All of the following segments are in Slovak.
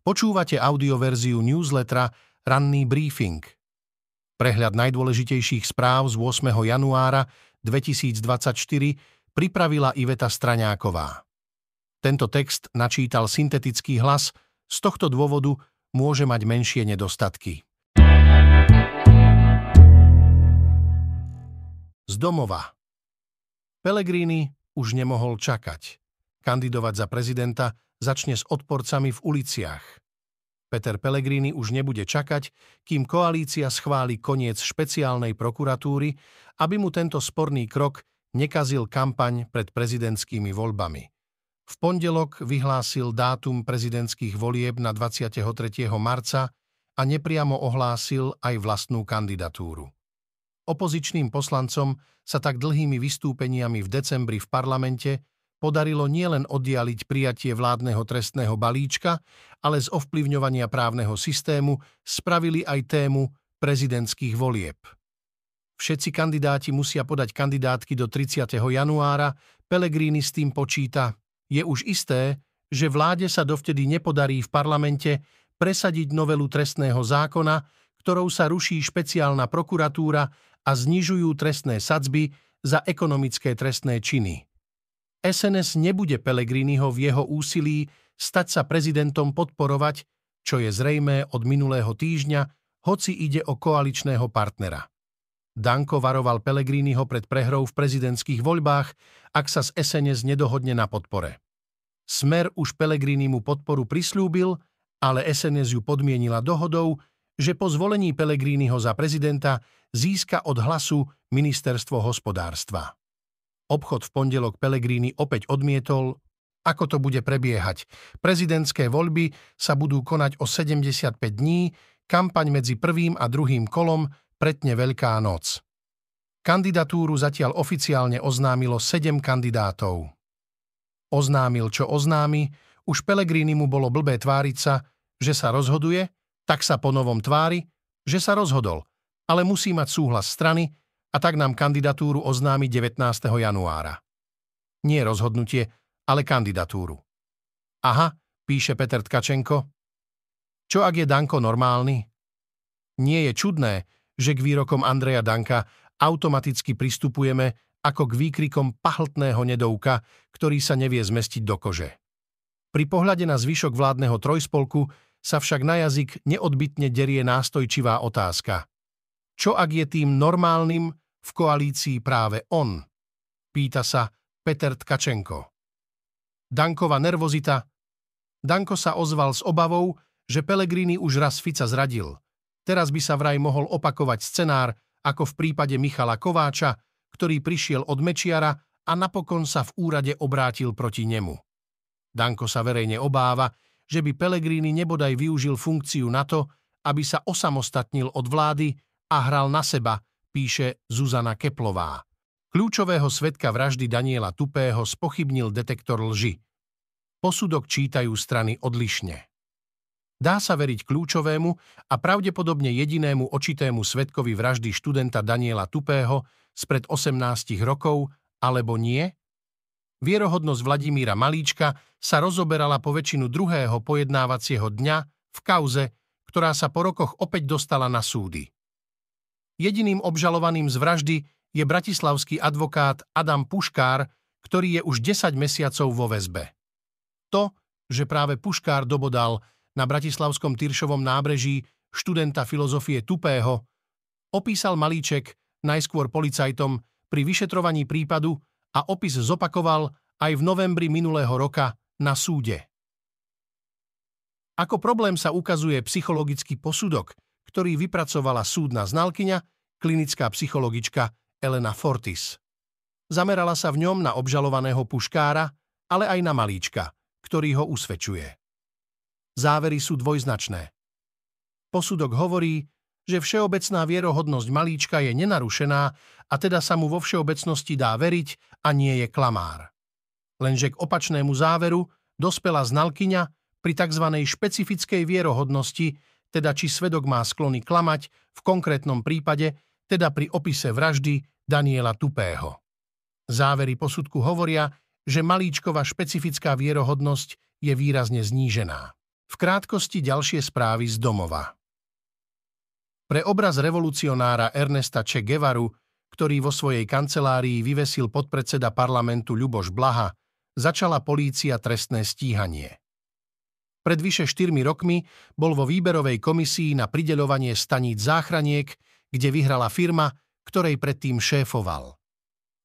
Počúvate audioverziu newslettera Ranný briefing. Prehľad najdôležitejších správ z 8. januára 2024 pripravila Iveta Straňáková. Tento text načítal syntetický hlas, z tohto dôvodu môže mať menšie nedostatky. Z domova. Pellegrini už nemohol čakať. Kandidovať za prezidenta začne s odporcami v uliciach. Peter Pellegrini už nebude čakať, kým koalícia schváli koniec špeciálnej prokuratúry, aby mu tento sporný krok nekazil kampaň pred prezidentskými voľbami. V pondelok vyhlásil dátum prezidentských volieb na 23. marca a nepriamo ohlásil aj vlastnú kandidatúru. Opozičným poslancom sa tak dlhými vystúpeniami v decembri v parlamente podarilo nielen oddialiť prijatie vládneho trestného balíčka, ale z ovplyvňovania právneho systému spravili aj tému prezidentských volieb. Všetci kandidáti musia podať kandidátky do 30. januára, Pelegrini s tým počíta. Je už isté, že vláde sa dovtedy nepodarí v parlamente presadiť novelu trestného zákona, ktorou sa ruší špeciálna prokuratúra a znižujú trestné sadzby za ekonomické trestné činy. SNS nebude Pellegriniho v jeho úsilí stať sa prezidentom podporovať, čo je zrejmé od minulého týždňa, hoci ide o koaličného partnera. Danko varoval Pellegriniho pred prehrou v prezidentských voľbách, ak sa z SNS nedohodne na podpore. Smer už Pellegrinimu podporu prislúbil, ale SNS ju podmienila dohodou, že po zvolení Pellegriniho za prezidenta získa od hlasu ministerstvo hospodárstva. Obchod v pondelok Pelegrini opäť odmietol, ako to bude prebiehať. Prezidentské voľby sa budú konať o 75 dní, kampaň medzi prvým a druhým kolom pretne Veľká noc. Kandidatúru zatiaľ oficiálne oznámilo 7 kandidátov. Oznámil, čo oznámi, už Pelegrini mu bolo blbé tváriť sa, že sa rozhoduje, tak sa po novom tvári, že sa rozhodol, ale musí mať súhlas strany, a tak nám kandidatúru oznámi 19. januára. Nie rozhodnutie, ale kandidatúru. Aha, píše Peter Tkačenko. Čo ak je Danko normálny? Nie je čudné, že k výrokom Andreja Danka automaticky pristupujeme ako k výkrikom pahltného nedouka, ktorý sa nevie zmestiť do kože. Pri pohľade na zvyšok vládneho trojspolku sa však na jazyk neodbitne derie nástojčivá otázka. Čo ak je tým normálnym v koalícii práve on? Pýta sa Peter Tkačenko. Dankova nervozita. Danko sa ozval s obavou, že Pelegrini už raz Fica zradil. Teraz by sa vraj mohol opakovať scenár, ako v prípade Michala Kováča, ktorý prišiel od Mečiara a napokon sa v úrade obrátil proti nemu. Danko sa verejne obáva, že by Pelegrini nebodaj využil funkciu na to, aby sa osamostatnil od vlády a hral na seba, píše Zuzana Keplová. Kľúčového svetka vraždy Daniela Tupého spochybnil detektor lži. Posudok čítajú strany odlišne. Dá sa veriť kľúčovému a pravdepodobne jedinému očitému svetkovi vraždy študenta Daniela Tupého spred 18 rokov, alebo nie? Vierohodnosť Vladimíra Malíčka sa rozoberala po väčšinu druhého pojednávacieho dňa v kauze, ktorá sa po rokoch opäť dostala na súdy. Jediným obžalovaným z vraždy je bratislavský advokát Adam Puškár, ktorý je už 10 mesiacov vo väzbe. To, že práve Puškár dobodal na bratislavskom Tyršovom nábreží študenta filozofie Tupého, opísal Malíček najskôr policajtom pri vyšetrovaní prípadu a opis zopakoval aj v novembri minulého roka na súde. Ako problém sa ukazuje psychologický posudok, ktorý vypracovala súdna znalkyňa, klinická psychologička Elena Fortis. Zamerala sa v ňom na obžalovaného puškára, ale aj na malíčka, ktorý ho usvedčuje. Závery sú dvojznačné. Posudok hovorí, že všeobecná vierohodnosť malíčka je nenarušená a teda sa mu vo všeobecnosti dá veriť a nie je klamár. Lenže k opačnému záveru dospela znalkyňa pri tzv. špecifickej vierohodnosti, teda či svedok má sklony klamať, v konkrétnom prípade, teda pri opise vraždy Daniela Tupého. Závery posudku hovoria, že malíčková špecifická vierohodnosť je výrazne znížená. V krátkosti ďalšie správy z domova. Pre obraz revolucionára Ernesta Che Guevaru, ktorý vo svojej kancelárii vyvesil podpredseda parlamentu Ľuboš Blaha, začala polícia trestné stíhanie. Pred vyše 4 rokmi bol vo výberovej komisii na prideľovanie staníc záchraniek, kde vyhrala firma, ktorej predtým šéfoval.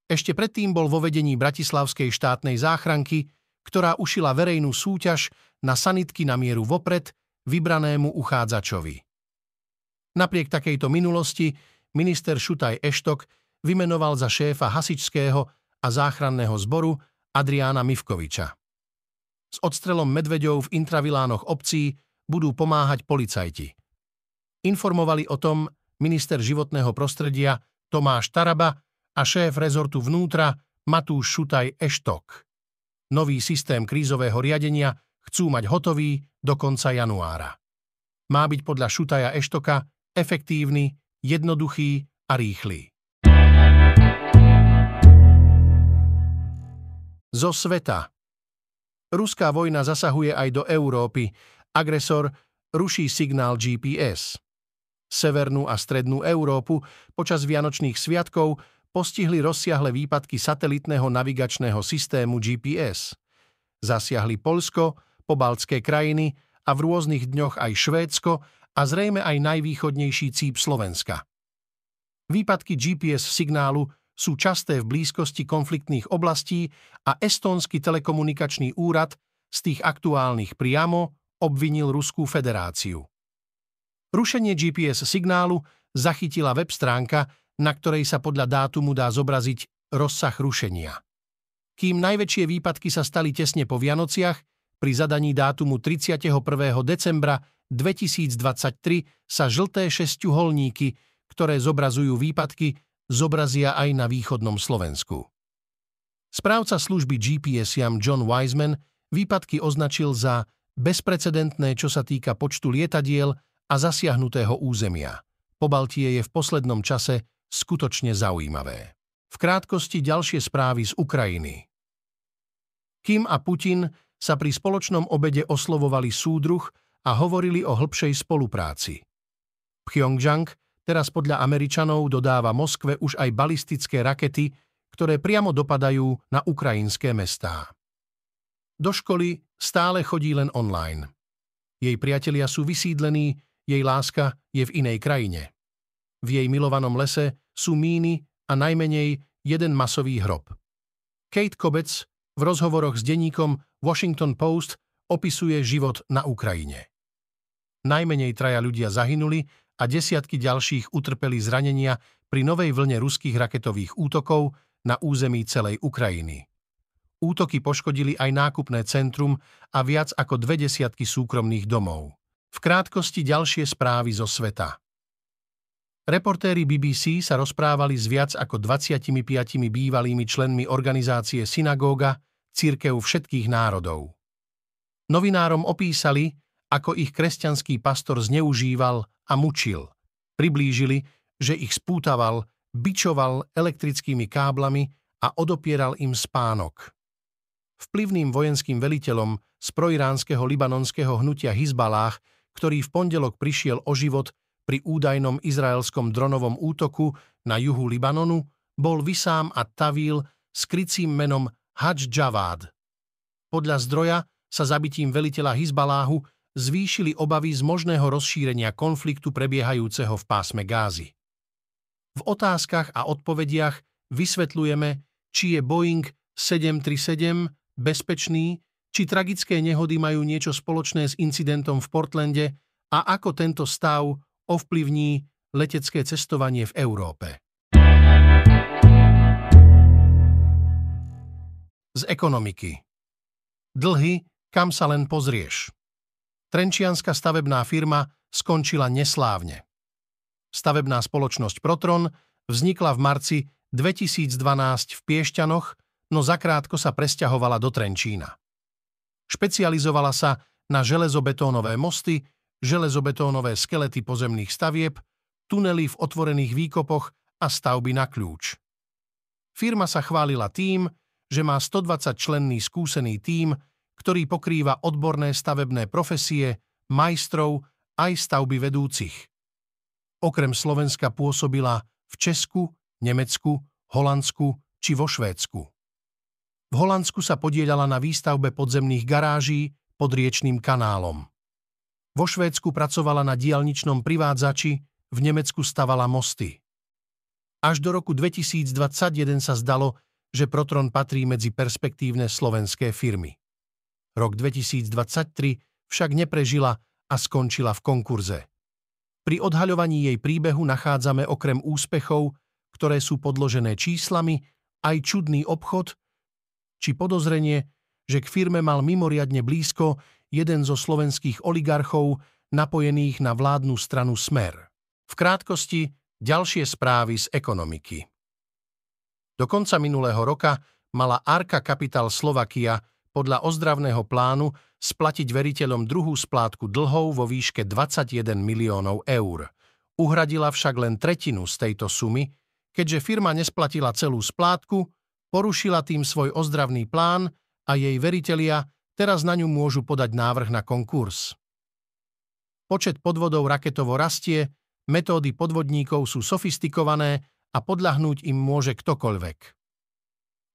Ešte predtým bol vo vedení Bratislavskej štátnej záchranky, ktorá ušila verejnú súťaž na sanitky na mieru vopred vybranému uchádzačovi. Napriek takejto minulosti minister Šutaj Eštok vymenoval za šéfa hasičského a záchranného zboru Adriána Mivkoviča. S odstrelom medveďov v intravilánoch obcí budú pomáhať policajti. Informovali o tom minister životného prostredia Tomáš Taraba a šéf rezortu vnútra Matúš Šutaj Eštok. Nový systém krízového riadenia chcú mať hotový do konca januára. Má byť podľa Šutaja Eštoka efektívny, jednoduchý a rýchly. Zo sveta Ruská vojna zasahuje aj do Európy. Agresor ruší signál GPS. Severnú a strednú Európu počas Vianočných sviatkov postihli rozsiahle výpadky satelitného navigačného systému GPS. Zasiahli Polsko, pobaltské krajiny a v rôznych dňoch aj Švédsko a zrejme aj najvýchodnejší cíp Slovenska. Výpadky GPS signálu sú časté v blízkosti konfliktných oblastí a Estónsky telekomunikačný úrad z tých aktuálnych priamo obvinil Ruskú federáciu. Rušenie GPS signálu zachytila web stránka, na ktorej sa podľa dátumu dá zobraziť rozsah rušenia. Kým najväčšie výpadky sa stali tesne po Vianociach, pri zadaní dátumu 31. decembra 2023 sa žlté šesťuholníky, ktoré zobrazujú výpadky, zobrazia aj na východnom Slovensku. Správca služby GPS Jam John Wiseman výpadky označil za bezprecedentné, čo sa týka počtu lietadiel a zasiahnutého územia. Pobaltie je v poslednom čase skutočne zaujímavé. V krátkosti ďalšie správy z Ukrajiny. Kim a Putin sa pri spoločnom obede oslovovali súdruh a hovorili o hĺbšej spolupráci. Pyongyang teraz podľa Američanov dodáva Moskve už aj balistické rakety, ktoré priamo dopadajú na ukrajinské mestá. Do školy stále chodí len online. Jej priatelia sú vysídlení, jej láska je v inej krajine. V jej milovanom lese sú míny a najmenej jeden masový hrob. Kate Kobec v rozhovoroch s denníkom Washington Post opisuje život na Ukrajine. Najmenej traja ľudia zahynuli a desiatky ďalších utrpeli zranenia pri novej vlne ruských raketových útokov na území celej Ukrajiny. Útoky poškodili aj nákupné centrum a viac ako dve desiatky súkromných domov. V krátkosti ďalšie správy zo sveta. Reportéri BBC sa rozprávali s viac ako 25 bývalými členmi organizácie Synagóga, církev všetkých národov. Novinárom opísali, ako ich kresťanský pastor zneužíval a mučil. Priblížili, že ich spútaval, bičoval elektrickými káblami a odopieral im spánok. Vplyvným vojenským veliteľom z proiránskeho libanonského hnutia Hizbalách, ktorý v pondelok prišiel o život pri údajnom izraelskom dronovom útoku na juhu Libanonu bol Vysám a Tavil s krycím menom Hadž Javad. Podľa zdroja sa zabitím veliteľa Hizbaláhu zvýšili obavy z možného rozšírenia konfliktu prebiehajúceho v pásme Gázy. V otázkach a odpovediach vysvetľujeme, či je Boeing 737 bezpečný, či tragické nehody majú niečo spoločné s incidentom v Portlande a ako tento stav ovplyvní letecké cestovanie v Európe. Z ekonomiky. Dlhy, kam sa len pozrieš. Trenčianská stavebná firma skončila neslávne. Stavebná spoločnosť Protron vznikla v marci 2012 v Piešťanoch, no zakrátko sa presťahovala do Trenčína. Špecializovala sa na železobetónové mosty, železobetónové skelety pozemných stavieb, tunely v otvorených výkopoch a stavby na kľúč. Firma sa chválila tým, že má 120 členný skúsený tím, ktorý pokrýva odborné stavebné profesie, majstrov aj stavby vedúcich. Okrem Slovenska pôsobila v Česku, Nemecku, Holandsku či vo Švédsku. V Holandsku sa podielala na výstavbe podzemných garáží pod riečným kanálom. Vo Švédsku pracovala na dialničnom privádzači, v Nemecku stavala mosty. Až do roku 2021 sa zdalo, že Protron patrí medzi perspektívne slovenské firmy. Rok 2023 však neprežila a skončila v konkurze. Pri odhaľovaní jej príbehu nachádzame okrem úspechov, ktoré sú podložené číslami, aj čudný obchod či podozrenie, že k firme mal mimoriadne blízko jeden zo slovenských oligarchov napojených na vládnu stranu Smer. V krátkosti ďalšie správy z ekonomiky. Do konca minulého roka mala Arka Capital Slovakia podľa ozdravného plánu splatiť veriteľom druhú splátku dlhov vo výške 21 miliónov eur. Uhradila však len tretinu z tejto sumy, keďže firma nesplatila celú splátku, porušila tým svoj ozdravný plán a jej veritelia teraz na ňu môžu podať návrh na konkurs. Počet podvodov raketovo rastie, metódy podvodníkov sú sofistikované a podľahnúť im môže ktokoľvek.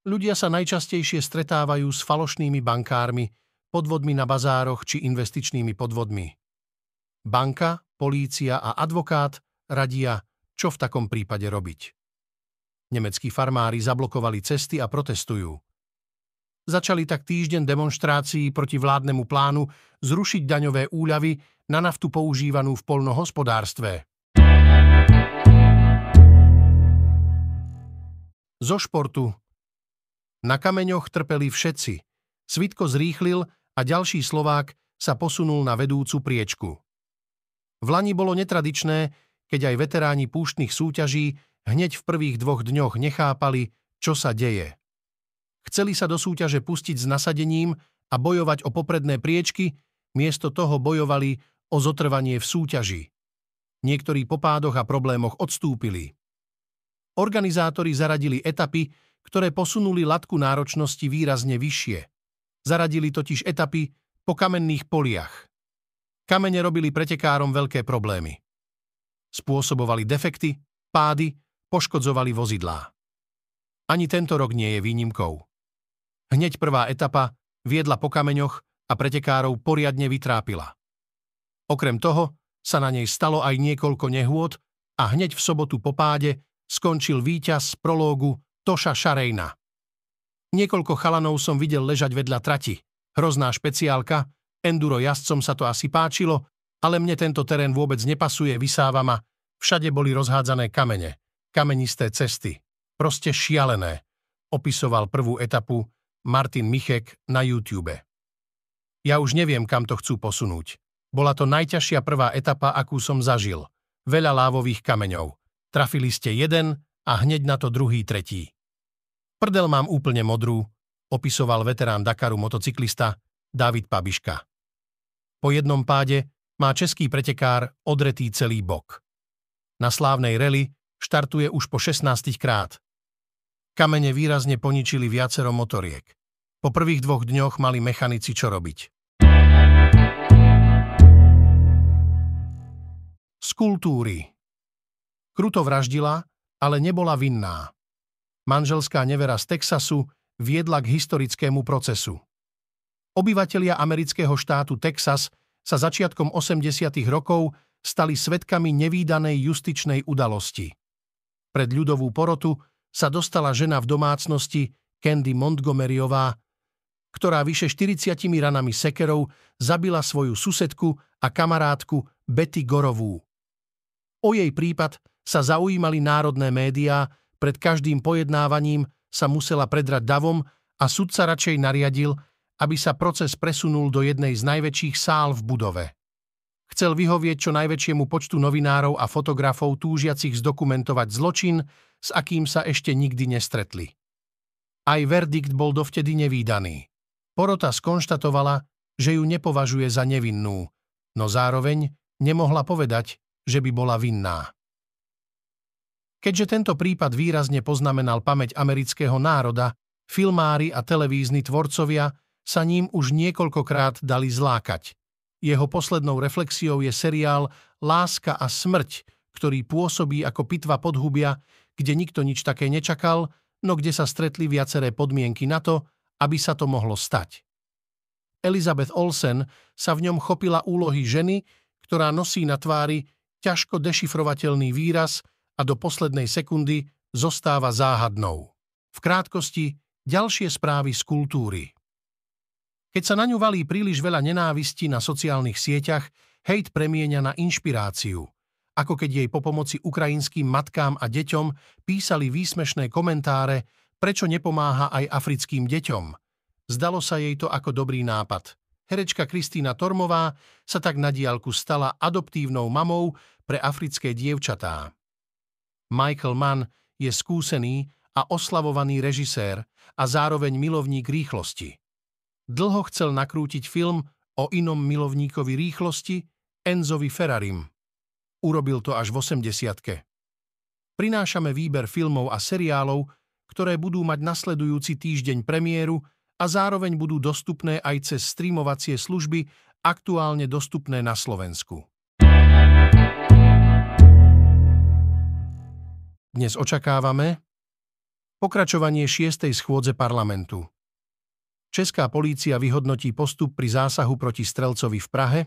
Ľudia sa najčastejšie stretávajú s falošnými bankármi, podvodmi na bazároch či investičnými podvodmi. Banka, polícia a advokát radia, čo v takom prípade robiť. Nemeckí farmári zablokovali cesty a protestujú. Začali tak týždeň demonstrácií proti vládnemu plánu zrušiť daňové úľavy na naftu používanú v polnohospodárstve. Zo športu. Na kameňoch trpeli všetci. Svitko zrýchlil a ďalší Slovák sa posunul na vedúcu priečku. V Lani bolo netradičné, keď aj veteráni púštnych súťaží hneď v prvých dvoch dňoch nechápali, čo sa deje. Chceli sa do súťaže pustiť s nasadením a bojovať o popredné priečky, miesto toho bojovali o zotrvanie v súťaži. Niektorí po pádoch a problémoch odstúpili. Organizátori zaradili etapy, ktoré posunuli latku náročnosti výrazne vyššie. Zaradili totiž etapy po kamenných poliach. Kamene robili pretekárom veľké problémy. Spôsobovali defekty, pády, poškodzovali vozidlá. Ani tento rok nie je výnimkou. Hneď prvá etapa viedla po kameňoch a pretekárov poriadne vytrápila. Okrem toho sa na nej stalo aj niekoľko nehôd a hneď v sobotu po páde skončil víťaz z prológu Toša Šarejna. Niekoľko chalanov som videl ležať vedľa trati. Hrozná špeciálka, enduro jazdcom sa to asi páčilo, ale mne tento terén vôbec nepasuje, vysáva ma. Všade boli rozhádzané kamene, kamenisté cesty. Proste šialené, opisoval prvú etapu Martin Michek na YouTube. Ja už neviem, kam to chcú posunúť. Bola to najťažšia prvá etapa, akú som zažil. Veľa lávových kameňov. Trafili ste jeden a hneď na to druhý tretí. Prdel mám úplne modrú, opisoval veterán Dakaru motocyklista David Pabiška. Po jednom páde má český pretekár odretý celý bok. Na slávnej reli štartuje už po 16 krát. Kamene výrazne poničili viacero motoriek. Po prvých dvoch dňoch mali mechanici čo robiť. Z kultúry Kruto vraždila, ale nebola vinná. Manželská nevera z Texasu viedla k historickému procesu. Obyvatelia amerického štátu Texas sa začiatkom 80. rokov stali svetkami nevýdanej justičnej udalosti. Pred ľudovú porotu sa dostala žena v domácnosti Candy Montgomeryová, ktorá vyše 40 ranami sekerov zabila svoju susedku a kamarátku Betty Gorovú. O jej prípad sa zaujímali národné médiá, pred každým pojednávaním sa musela predrať davom a sudca radšej nariadil, aby sa proces presunul do jednej z najväčších sál v budove. Chcel vyhovieť čo najväčšiemu počtu novinárov a fotografov túžiacich zdokumentovať zločin, s akým sa ešte nikdy nestretli. Aj verdikt bol dovtedy nevýdaný. Porota skonštatovala, že ju nepovažuje za nevinnú, no zároveň nemohla povedať, že by bola vinná. Keďže tento prípad výrazne poznamenal pamäť amerického národa, filmári a televízni tvorcovia sa ním už niekoľkokrát dali zlákať. Jeho poslednou reflexiou je seriál Láska a smrť, ktorý pôsobí ako pitva podhubia, kde nikto nič také nečakal, no kde sa stretli viaceré podmienky na to, aby sa to mohlo stať. Elizabeth Olsen sa v ňom chopila úlohy ženy, ktorá nosí na tvári ťažko dešifrovateľný výraz a do poslednej sekundy zostáva záhadnou. V krátkosti ďalšie správy z kultúry. Keď sa na ňu valí príliš veľa nenávisti na sociálnych sieťach, hejt premieňa na inšpiráciu. Ako keď jej po pomoci ukrajinským matkám a deťom písali výsmešné komentáre, prečo nepomáha aj africkým deťom. Zdalo sa jej to ako dobrý nápad. Herečka Kristýna Tormová sa tak na diálku stala adoptívnou mamou pre africké dievčatá. Michael Mann je skúsený a oslavovaný režisér a zároveň milovník rýchlosti. Dlho chcel nakrútiť film o inom milovníkovi rýchlosti, Enzovi Ferrarim. Urobil to až v 80 Prinášame výber filmov a seriálov, ktoré budú mať nasledujúci týždeň premiéru a zároveň budú dostupné aj cez streamovacie služby aktuálne dostupné na Slovensku. Dnes očakávame pokračovanie šiestej schôdze parlamentu. Česká polícia vyhodnotí postup pri zásahu proti Strelcovi v Prahe,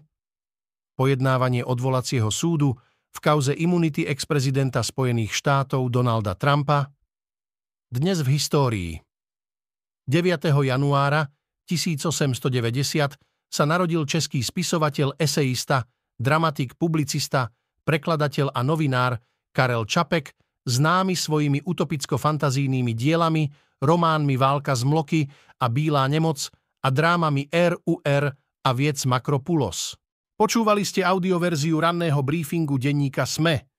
pojednávanie odvolacieho súdu v kauze imunity ex-prezidenta Spojených štátov Donalda Trumpa, dnes v histórii. 9. januára 1890 sa narodil český spisovateľ, eseista, dramatik, publicista, prekladateľ a novinár Karel Čapek, známy svojimi utopicko-fantazijnými dielami románmi Válka z mloky a Bílá nemoc a drámami RUR a Viec Makropulos. Počúvali ste audioverziu ranného briefingu denníka SME.